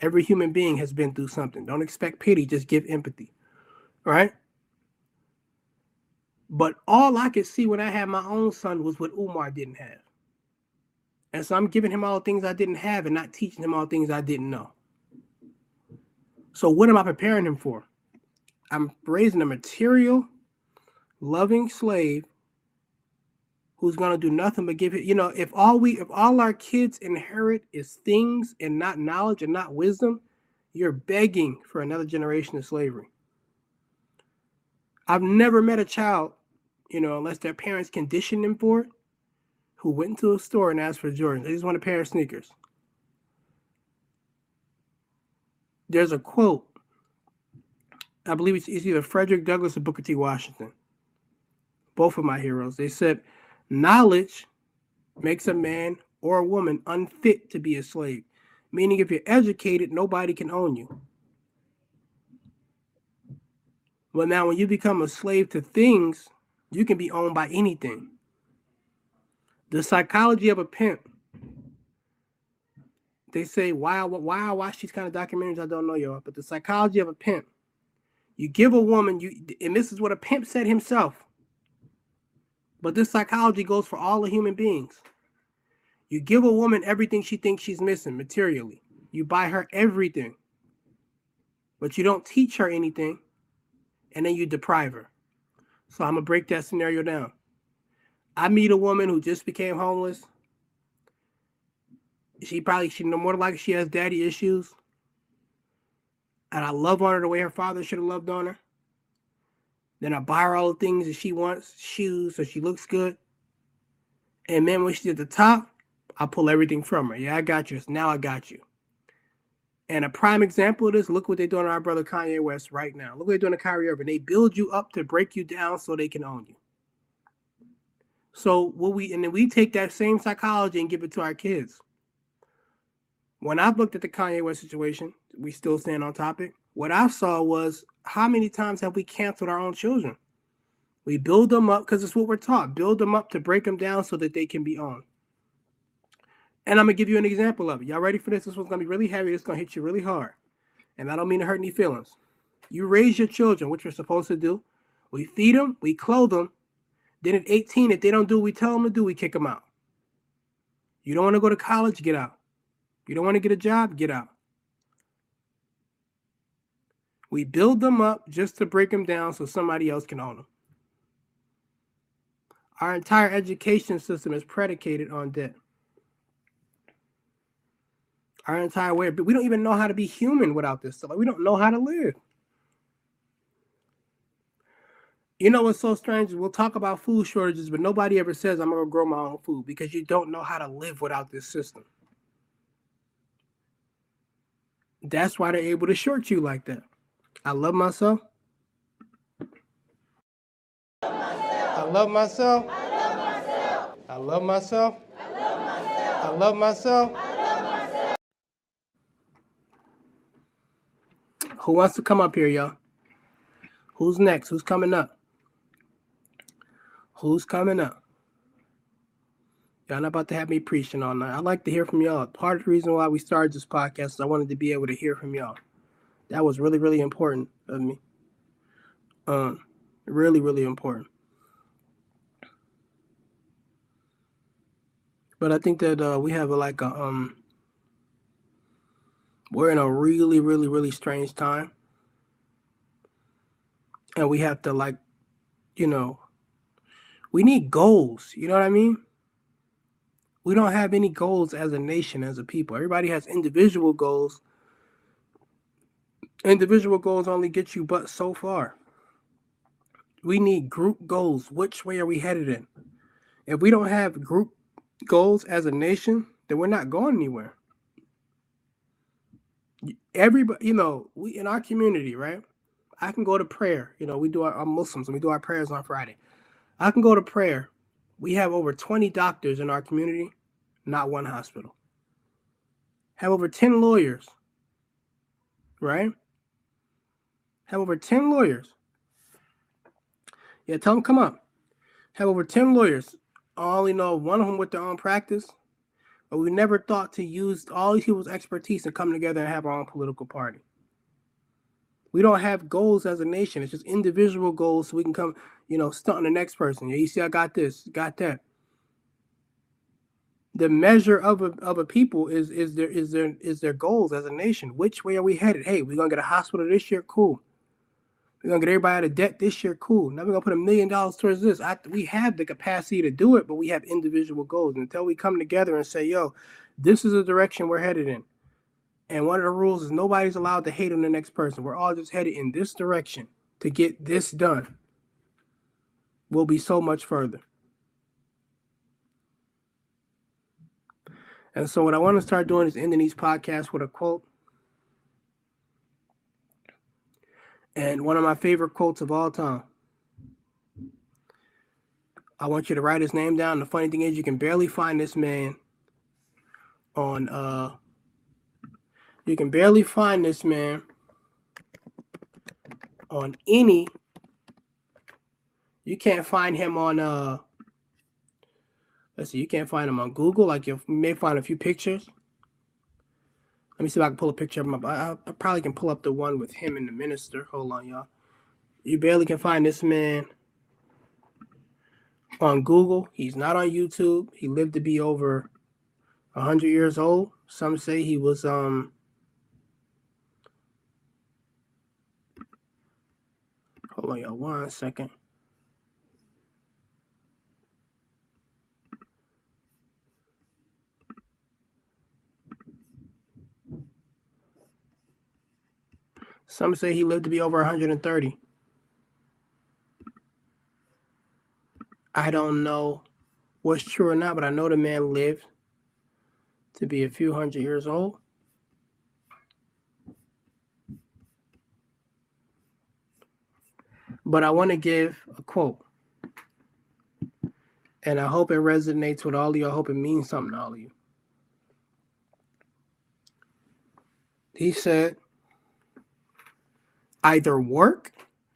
Every human being has been through something. Don't expect pity, just give empathy. Right? But all I could see when I had my own son was what Umar didn't have. And so I'm giving him all the things I didn't have and not teaching him all things I didn't know. So what am I preparing him for? I'm raising a material, loving slave who's going to do nothing but give it you know if all we if all our kids inherit is things and not knowledge and not wisdom you're begging for another generation of slavery. I've never met a child you know unless their parents conditioned them for it who went into a store and asked for jordans. They just want a pair of sneakers there's a quote i believe it's, either frederick douglass or booker t washington both of my heroes they said Knowledge makes a man or a woman unfit to be a slave, meaning if you're educated, nobody can own you. Well, now when you become a slave to things, you can be owned by anything. The psychology of a pimp. They say, why, why I watch these kind of documentaries, I don't know y'all, but the psychology of a pimp. You give a woman, you and this is what a pimp said himself But this psychology goes for all the human beings. You give a woman everything she thinks she's missing materially. You buy her everything. But you don't teach her anything. And then you deprive her. So I'm going to break that scenario down. I meet a woman who just became homeless. She probably, she no more like she has daddy issues. And I love on her the way her father should have loved on her. Then I buy her all the things that she wants, shoes, so she looks good. And then when she's at the top, I pull everything from her. Yeah, I got you. Now I got you. And a prime example of this, look what they're doing to our brother Kanye West right now. Look what they're doing to Kyrie Irving. They build you up to break you down so they can own you. So what we and then we take that same psychology and give it to our kids. When I've looked at the Kanye West situation, we still stand on topic. What I saw was how many times have we canceled our own children? We build them up because it's what we're taught. Build them up to break them down so that they can be owned. And I'm gonna give you an example of it. Y'all ready for this? This one's gonna be really heavy. It's gonna hit you really hard. And I don't mean to hurt any feelings. You raise your children, which you're supposed to do. We feed them, we clothe them. Then at 18, if they don't do what we tell them to do, we kick them out. You don't want to go to college, get out. You don't want to get a job, get out. We build them up just to break them down so somebody else can own them. Our entire education system is predicated on debt. Our entire way, but we don't even know how to be human without this stuff. Like we don't know how to live. You know what's so strange? We'll talk about food shortages, but nobody ever says I'm gonna grow my own food because you don't know how to live without this system. That's why they're able to short you like that. I love myself. I love myself. I love myself. I love myself. Who wants to come up here, y'all? Who's next? Who's coming up? Who's coming up? Y'all not about to have me preaching all night. I'd like to hear from y'all. Part of the reason why we started this podcast is I wanted to be able to hear from y'all. That was really, really important of me. Um, really, really important. But I think that uh, we have a, like a um, we're in a really, really, really strange time, and we have to like, you know, we need goals. You know what I mean? We don't have any goals as a nation, as a people. Everybody has individual goals. Individual goals only get you but so far. We need group goals. Which way are we headed in? If we don't have group goals as a nation, then we're not going anywhere. Everybody, you know, we in our community, right? I can go to prayer. You know, we do our, our Muslims and we do our prayers on Friday. I can go to prayer. We have over 20 doctors in our community, not one hospital. Have over 10 lawyers, right? Have over 10 lawyers. Yeah, tell them come up. Have over 10 lawyers. I only know one of them with their own practice, but we never thought to use all these people's expertise and come together and have our own political party. We don't have goals as a nation. It's just individual goals so we can come, you know, stunt the next person. Yeah, you see, I got this, got that. The measure of a, of a people is is their is their is their goals as a nation. Which way are we headed? Hey, we're gonna get a hospital this year, cool. We're gonna get everybody out of debt this year, cool. Now we're gonna put a million dollars towards this. I, we have the capacity to do it, but we have individual goals. Until we come together and say, "Yo, this is the direction we're headed in," and one of the rules is nobody's allowed to hate on the next person. We're all just headed in this direction to get this done. We'll be so much further. And so, what I want to start doing is ending these podcasts with a quote. And one of my favorite quotes of all time. I want you to write his name down. The funny thing is, you can barely find this man on, uh, you can barely find this man on any, you can't find him on, uh, Let's see, you can't find him on Google. Like you may find a few pictures. Let me see if I can pull a picture of him up. I, I probably can pull up the one with him and the minister. Hold on, y'all. You barely can find this man on Google. He's not on YouTube. He lived to be over 100 years old. Some say he was um Hold on, y'all. One second. Some say he lived to be over 130. I don't know what's true or not, but I know the man lived to be a few hundred years old. But I want to give a quote. And I hope it resonates with all of you. I hope it means something to all of you. He said, either work,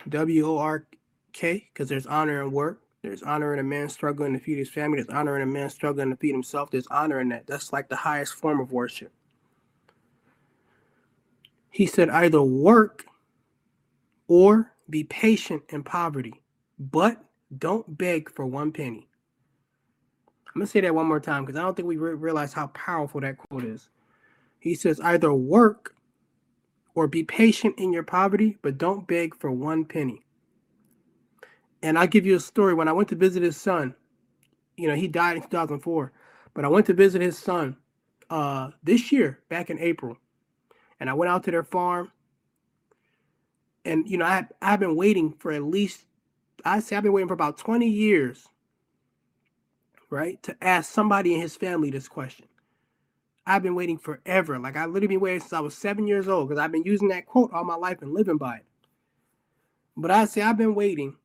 W O R K, because there's honor in work. There's honor in a man struggling to feed his family. There's honor in a man struggling to feed himself. There's honor in that. That's like the highest form of worship. He said, either work or be patient in poverty, but don't beg for one penny. I'm going to say that one more time because I don't think we re- realize how powerful that quote is. He says, either work or be patient in your poverty, but don't beg for one penny. And I'll give you a story. When I went to visit his son, you know, he died in 2004, but I went to visit his son uh, this year, back in April. And I went out to their farm and you know, I I've been waiting for at least I say I've been waiting for about 20 years, right, to ask somebody in his family this question. I've been waiting forever. Like I literally been waiting since I was seven years old because I've been using that quote all my life and living by it. But I say I've been waiting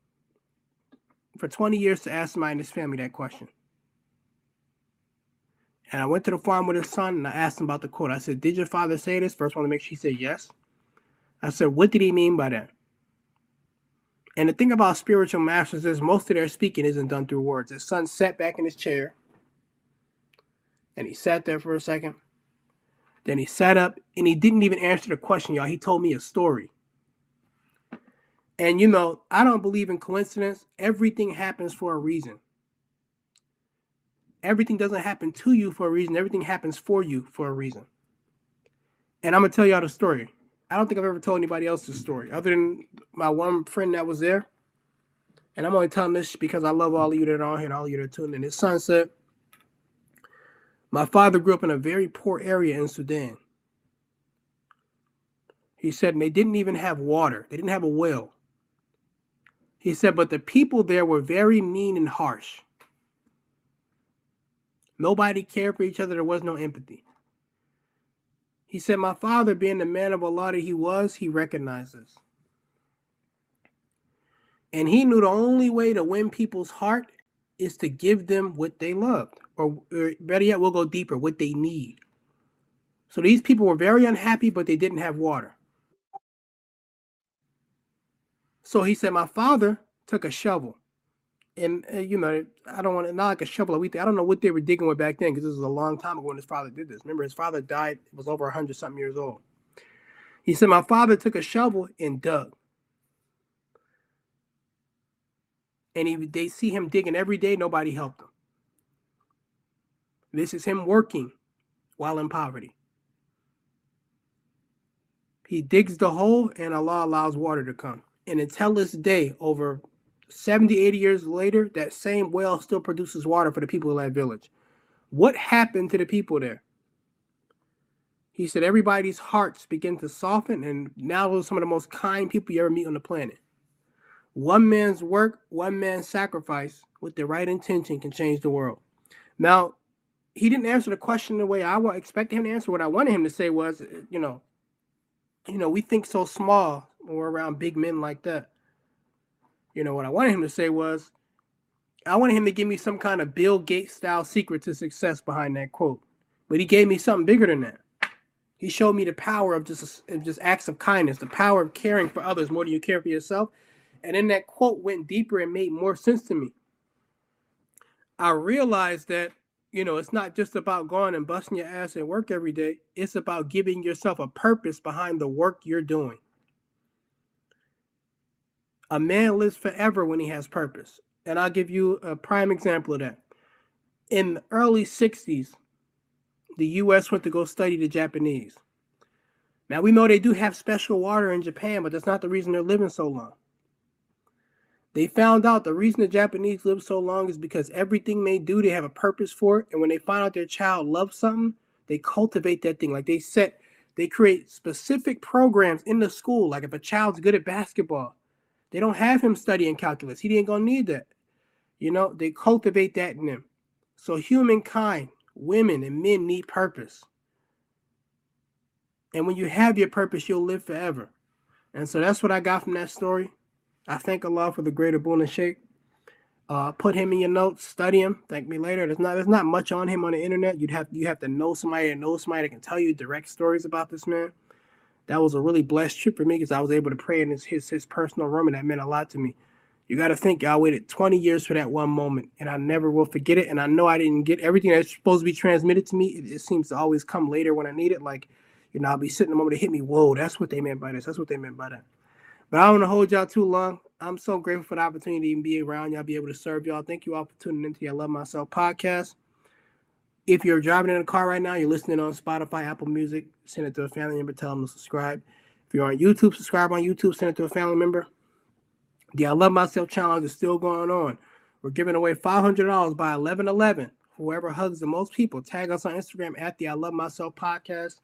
for 20 years to ask somebody in his family that question. And I went to the farm with his son and I asked him about the quote. I said, Did your father say this? First one to make sure he said yes. I said, what did he mean by that? And the thing about spiritual masters is most of their speaking isn't done through words. His son sat back in his chair and he sat there for a second. Then he sat up and he didn't even answer the question, y'all. He told me a story. And you know, I don't believe in coincidence. Everything happens for a reason. Everything doesn't happen to you for a reason, everything happens for you for a reason. And I'm going to tell y'all the story. I don't think I've ever told anybody else's story other than my one friend that was there. And I'm only telling this because I love all of you that are on here and all of you that are tuning in. Son said, My father grew up in a very poor area in Sudan. He said, they didn't even have water, they didn't have a well. He said, but the people there were very mean and harsh. Nobody cared for each other, there was no empathy. He said, My father, being the man of Allah that he was, he recognized recognizes. And he knew the only way to win people's heart is to give them what they loved, or, or better yet, we'll go deeper, what they need. So these people were very unhappy, but they didn't have water. So he said, My father took a shovel and uh, you know, I don't want to like a shovel of wheat. I don't know what they were digging with back then because this was a long time ago when his father did this. Remember, his father died; was over hundred something years old. He said, "My father took a shovel and dug, and he they see him digging every day. Nobody helped him. This is him working while in poverty. He digs the hole, and Allah allows water to come. And until this day, over 70, 80 years later, that same well still produces water for the people of that village. What happened to the people there? He said everybody's hearts begin to soften, and now those are some of the most kind people you ever meet on the planet. One man's work, one man's sacrifice with the right intention can change the world. Now, he didn't answer the question the way I would expect him to answer. What I wanted him to say was, you know, you know, we think so small when we're around big men like that. You know, what I wanted him to say was, I wanted him to give me some kind of Bill Gates style secret to success behind that quote. But he gave me something bigger than that. He showed me the power of just of just acts of kindness, the power of caring for others more than you care for yourself. And then that quote went deeper and made more sense to me. I realized that, you know, it's not just about going and busting your ass at work every day. It's about giving yourself a purpose behind the work you're doing. A man lives forever when he has purpose. And I'll give you a prime example of that. In the early 60s, the US went to go study the Japanese. Now we know they do have special water in Japan, but that's not the reason they're living so long. They found out the reason the Japanese live so long is because everything they do, they have a purpose for it. And when they find out their child loves something, they cultivate that thing. Like they set, they create specific programs in the school. Like if a child's good at basketball, they don't have him studying calculus. He ain't gonna need that. You know, they cultivate that in them. So humankind, women and men need purpose. And when you have your purpose, you'll live forever. And so that's what I got from that story. I thank Allah for the greater Boon and shake. Uh, put him in your notes, study him. Thank me later. There's not there's not much on him on the internet. You'd have you have to know somebody that knows somebody that can tell you direct stories about this man. That was a really blessed trip for me because I was able to pray in his, his his personal room, and that meant a lot to me. You got to think, y'all waited 20 years for that one moment, and I never will forget it. And I know I didn't get everything that's supposed to be transmitted to me. It, it seems to always come later when I need it. Like, you know, I'll be sitting the moment to hit me. Whoa, that's what they meant by this. That's what they meant by that. But I don't want to hold y'all too long. I'm so grateful for the opportunity to even be around y'all, be able to serve y'all. Thank you all for tuning into your Love Myself podcast. If you're driving in a car right now, you're listening on Spotify, Apple Music, send it to a family member, tell them to subscribe. If you're on YouTube, subscribe on YouTube, send it to a family member. The I Love Myself challenge is still going on. We're giving away $500 by 11 11. Whoever hugs the most people, tag us on Instagram at the I Love Myself podcast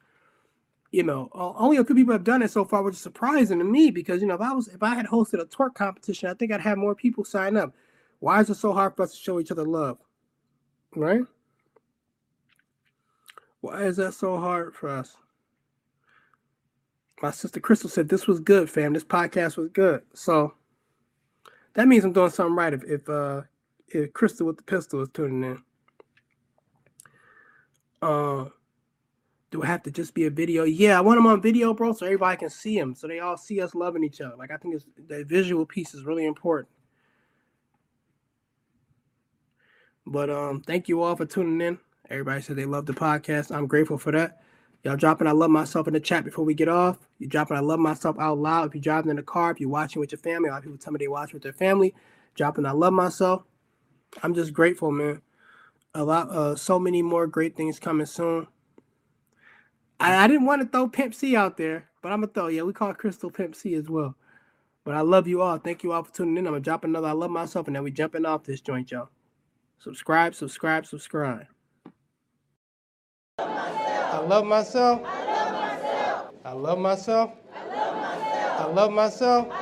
you know, only a few people have done it so far, which is surprising to me because you know if I was if I had hosted a twerk competition, I think I'd have more people sign up. Why is it so hard for us to show each other love? Right? Why is that so hard for us? My sister Crystal said this was good, fam. This podcast was good. So that means I'm doing something right if if uh if Crystal with the pistol is tuning in. Uh do I have to just be a video? Yeah, I want them on video, bro, so everybody can see them, so they all see us loving each other. Like I think it's, the visual piece is really important. But um, thank you all for tuning in. Everybody said they love the podcast. I'm grateful for that. Y'all dropping I love myself in the chat before we get off. You dropping I love myself out loud. If you're driving in the car, if you're watching with your family, a lot of people tell me they watch with their family. Dropping I love myself. I'm just grateful, man. A lot, uh, so many more great things coming soon. I, I didn't want to throw Pimp C out there, but I'm gonna throw. Yeah, we call Crystal Pimp C as well. But I love you all. Thank you all for tuning in. I'm gonna drop another. I love myself, and then we jumping off this joint, y'all. Subscribe, subscribe, subscribe. I love myself. I love myself. I love myself. I love myself.